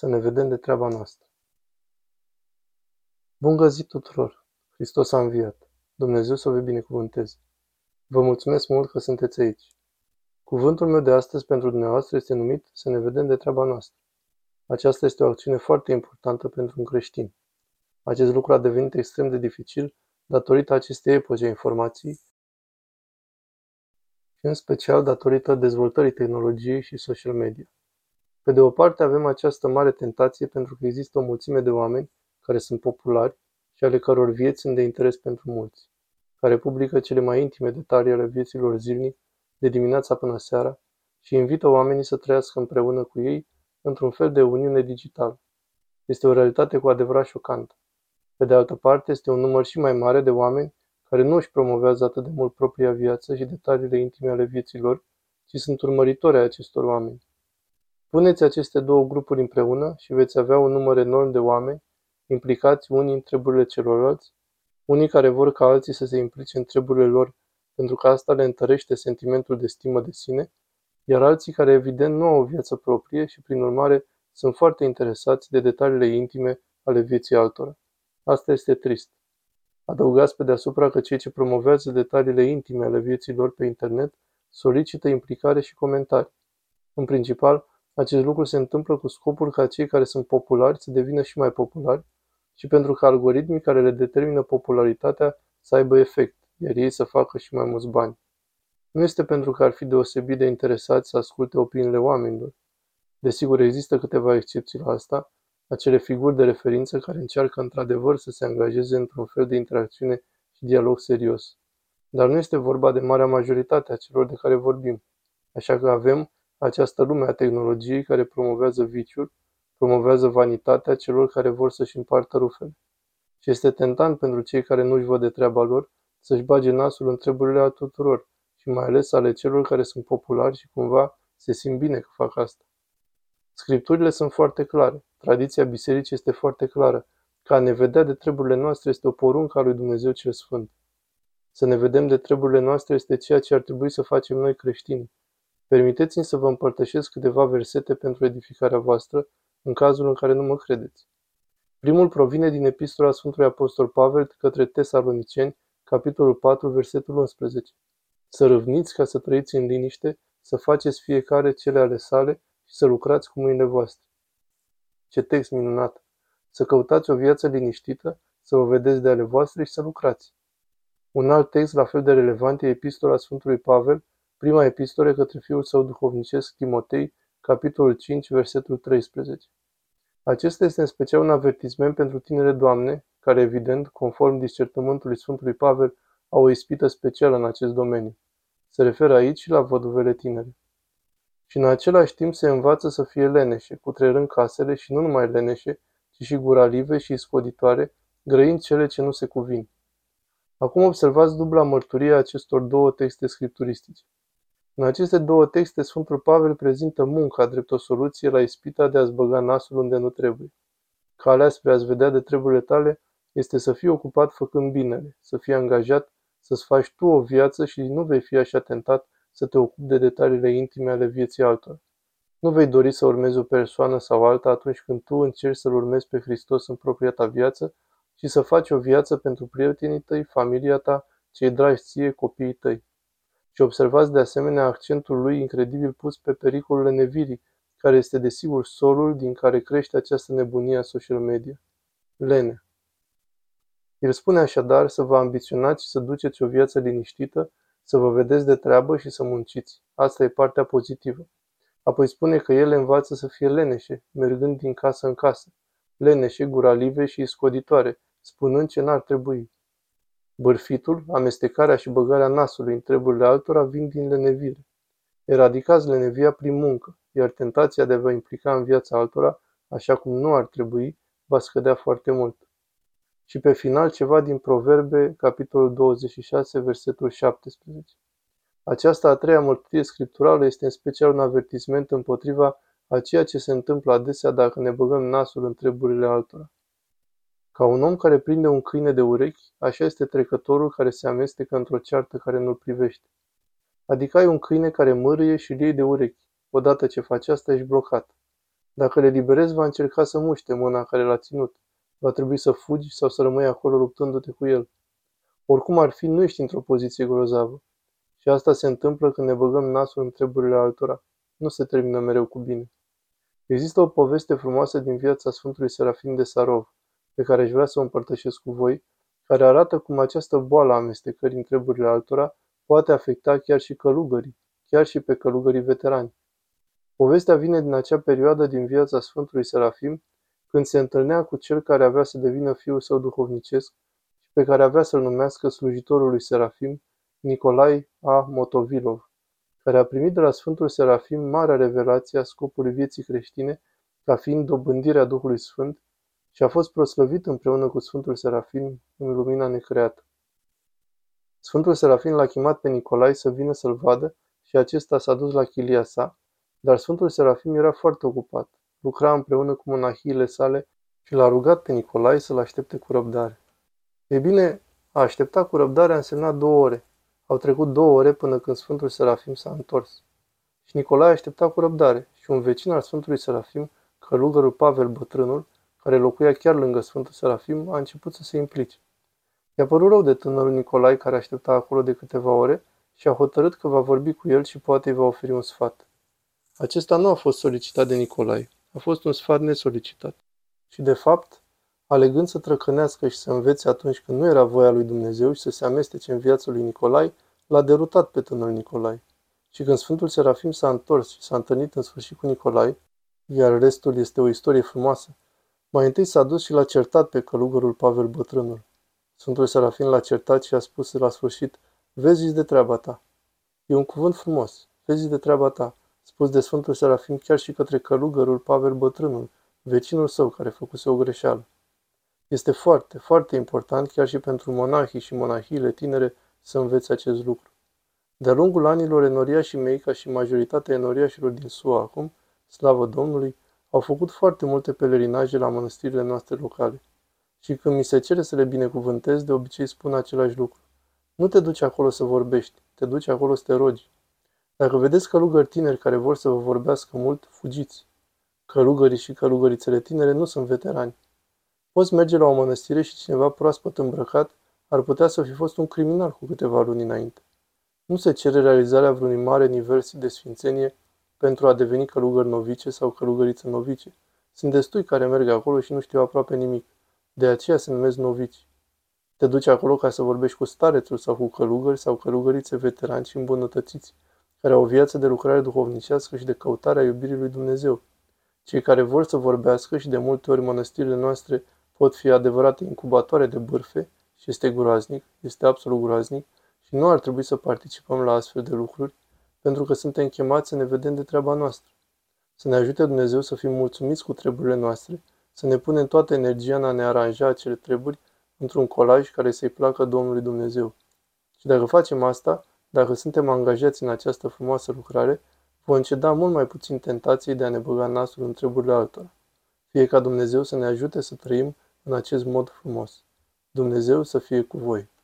Să ne vedem de treaba noastră. Bun găsit tuturor! Hristos a înviat. Dumnezeu să vă binecuvânteze. Vă mulțumesc mult că sunteți aici. Cuvântul meu de astăzi pentru dumneavoastră este numit să ne vedem de treaba noastră. Aceasta este o acțiune foarte importantă pentru un creștin. Acest lucru a devenit extrem de dificil datorită acestei epoci a informației și în special datorită dezvoltării tehnologiei și social media. Pe de o parte avem această mare tentație pentru că există o mulțime de oameni care sunt populari și ale căror vieți sunt de interes pentru mulți, care publică cele mai intime detalii ale vieților zilnic, de dimineața până seara, și invită oamenii să trăiască împreună cu ei într-un fel de uniune digitală. Este o realitate cu adevărat șocantă. Pe de altă parte, este un număr și mai mare de oameni care nu își promovează atât de mult propria viață și detaliile intime ale vieților, ci sunt urmăritori ai acestor oameni. Puneți aceste două grupuri împreună și veți avea un număr enorm de oameni implicați unii în treburile celorlalți, unii care vor ca alții să se implice în treburile lor pentru că asta le întărește sentimentul de stimă de sine, iar alții care evident nu au o viață proprie și prin urmare sunt foarte interesați de detaliile intime ale vieții altora. Asta este trist. Adăugați pe deasupra că cei ce promovează detaliile intime ale vieții lor pe internet solicită implicare și comentarii. În principal, acest lucru se întâmplă cu scopul ca cei care sunt populari să devină și mai populari și pentru că algoritmii care le determină popularitatea să aibă efect, iar ei să facă și mai mulți bani. Nu este pentru că ar fi deosebit de interesați să asculte opiniile oamenilor. Desigur, există câteva excepții la asta, acele figuri de referință care încearcă într-adevăr să se angajeze într-un fel de interacțiune și dialog serios. Dar nu este vorba de marea majoritate a celor de care vorbim. Așa că avem această lume a tehnologiei care promovează viciul, promovează vanitatea celor care vor să-și împartă rufele. Și este tentant pentru cei care nu-și văd de treaba lor să-și bage nasul în treburile a tuturor și mai ales ale celor care sunt populari și cumva se simt bine că fac asta. Scripturile sunt foarte clare. Tradiția bisericii este foarte clară. Ca ne vedea de treburile noastre este o poruncă a lui Dumnezeu cel Sfânt. Să ne vedem de treburile noastre este ceea ce ar trebui să facem noi creștini. Permiteți-mi să vă împărtășesc câteva versete pentru edificarea voastră, în cazul în care nu mă credeți. Primul provine din epistola Sfântului Apostol Pavel către Tesaloniceni, capitolul 4, versetul 11. Să râvniți ca să trăiți în liniște, să faceți fiecare cele ale sale și să lucrați cu mâinile voastre. Ce text minunat! Să căutați o viață liniștită, să vă vedeți de ale voastre și să lucrați. Un alt text la fel de relevant e epistola Sfântului Pavel, prima epistole către fiul său duhovnicesc Timotei, capitolul 5, versetul 13. Acesta este în special un avertisment pentru tinere doamne, care evident, conform discertământului Sfântului Pavel, au o ispită specială în acest domeniu. Se referă aici și la văduvele tinere. Și în același timp se învață să fie leneșe, cutrerând casele și nu numai leneșe, ci și guralive și scoditoare, grăind cele ce nu se cuvin. Acum observați dubla mărturie a acestor două texte scripturistice. În aceste două texte, Sfântul Pavel prezintă munca drept o soluție la ispita de a-ți băga nasul unde nu trebuie. Calea spre a-ți vedea de treburile tale este să fii ocupat făcând binele, să fii angajat, să-ți faci tu o viață și nu vei fi așa tentat să te ocupi de detaliile intime ale vieții altora. Nu vei dori să urmezi o persoană sau alta atunci când tu încerci să-L urmezi pe Hristos în propria ta viață și să faci o viață pentru prietenii tăi, familia ta, cei dragi ție, copiii tăi. Și observați de asemenea accentul lui incredibil pus pe pericolul nevirii, care este desigur solul din care crește această nebunie a social media. Lene. El spune așadar să vă ambiționați și să duceți o viață liniștită, să vă vedeți de treabă și să munciți. Asta e partea pozitivă. Apoi spune că el învață să fie leneșe, mergând din casă în casă, leneșe, guralive și scoditoare, spunând ce n-ar trebui. Bârfitul, amestecarea și băgarea nasului în treburile altora vin din lenevire. Eradicați lenevia prin muncă, iar tentația de a vă implica în viața altora, așa cum nu ar trebui, va scădea foarte mult. Și pe final ceva din Proverbe, capitolul 26, versetul 17. Această a treia mărturie scripturală este în special un avertisment împotriva a ceea ce se întâmplă adesea dacă ne băgăm nasul în treburile altora. Ca un om care prinde un câine de urechi, așa este trecătorul care se amestecă într-o ceartă care nu-l privește. Adică ai un câine care mârâie și îl iei de urechi. Odată ce faci asta, ești blocat. Dacă le liberezi, va încerca să muște mâna care l-a ținut. Va trebui să fugi sau să rămâi acolo luptându-te cu el. Oricum ar fi, nu ești într-o poziție grozavă. Și asta se întâmplă când ne băgăm nasul în treburile altora. Nu se termină mereu cu bine. Există o poveste frumoasă din viața Sfântului Serafin de Sarov, pe care aș vrea să o împărtășesc cu voi, care arată cum această boală a amestecării în treburile altora poate afecta chiar și călugării, chiar și pe călugării veterani. Povestea vine din acea perioadă din viața Sfântului Serafim, când se întâlnea cu cel care avea să devină fiul său duhovnicesc și pe care avea să-l numească slujitorul lui Serafim, Nicolai A. Motovilov, care a primit de la Sfântul Serafim marea revelație a scopului vieții creștine ca fiind dobândirea Duhului Sfânt și a fost proslăvit împreună cu Sfântul Serafim în lumina necreată. Sfântul Serafim l-a chemat pe Nicolai să vină să-l vadă și acesta s-a dus la chilia sa, dar Sfântul Serafim era foarte ocupat, lucra împreună cu monahiile sale și l-a rugat pe Nicolai să-l aștepte cu răbdare. Ei bine, a aștepta cu răbdare a însemnat două ore. Au trecut două ore până când Sfântul Serafim s-a întors. Și Nicolae aștepta cu răbdare și un vecin al Sfântului Serafim, călugărul Pavel Bătrânul, care locuia chiar lângă Sfântul Serafim, a început să se implice. I-a părut rău de tânărul Nicolae care aștepta acolo de câteva ore și a hotărât că va vorbi cu el și poate îi va oferi un sfat. Acesta nu a fost solicitat de Nicolae, a fost un sfat nesolicitat. Și de fapt, alegând să trăcănească și să învețe atunci când nu era voia lui Dumnezeu și să se amestece în viața lui Nicolai, l-a derutat pe tânărul Nicolai. Și când Sfântul Serafim s-a întors și s-a întâlnit în sfârșit cu Nicolai, iar restul este o istorie frumoasă, mai întâi s-a dus și l-a certat pe călugărul Pavel Bătrânul. Sfântul Serafim l-a certat și a spus la sfârșit, vezi de treaba ta. E un cuvânt frumos, vezi de treaba ta, spus de Sfântul Serafim chiar și către călugărul Pavel Bătrânul, vecinul său care făcuse o greșeală. Este foarte, foarte important chiar și pentru monahii și monahiile tinere să învețe acest lucru. De-a lungul anilor, enoriașii mei, ca și majoritatea enoriașilor din SUA acum, slavă Domnului, au făcut foarte multe pelerinaje la mănăstirile noastre locale. Și când mi se cere să le binecuvântez, de obicei spun același lucru. Nu te duci acolo să vorbești, te duci acolo să te rogi. Dacă vedeți călugări tineri care vor să vă vorbească mult, fugiți. Călugării și călugărițele tinere nu sunt veterani. Poți merge la o mănăstire și cineva proaspăt îmbrăcat ar putea să fi fost un criminal cu câteva luni înainte. Nu se cere realizarea vreunui mare nivel de sfințenie pentru a deveni călugări novice sau călugăriță novice. Sunt destui care merg acolo și nu știu aproape nimic. De aceea se numesc novici. Te duci acolo ca să vorbești cu starețul sau cu călugări sau călugărițe veterani și îmbunătățiți, care au o viață de lucrare duhovnicească și de căutare a iubirii lui Dumnezeu. Cei care vor să vorbească și de multe ori mănăstirile noastre pot fi adevărate incubatoare de bârfe și este groaznic, este absolut groaznic și nu ar trebui să participăm la astfel de lucruri, pentru că suntem chemați să ne vedem de treaba noastră. Să ne ajute Dumnezeu să fim mulțumiți cu treburile noastre, să ne punem toată energia în a ne aranja acele treburi într-un colaj care să-i placă Domnului Dumnezeu. Și dacă facem asta, dacă suntem angajați în această frumoasă lucrare, vom ceda mult mai puțin tentației de a ne băga nasul în treburile altora. Fie ca Dumnezeu să ne ajute să trăim în acest mod frumos. Dumnezeu să fie cu voi.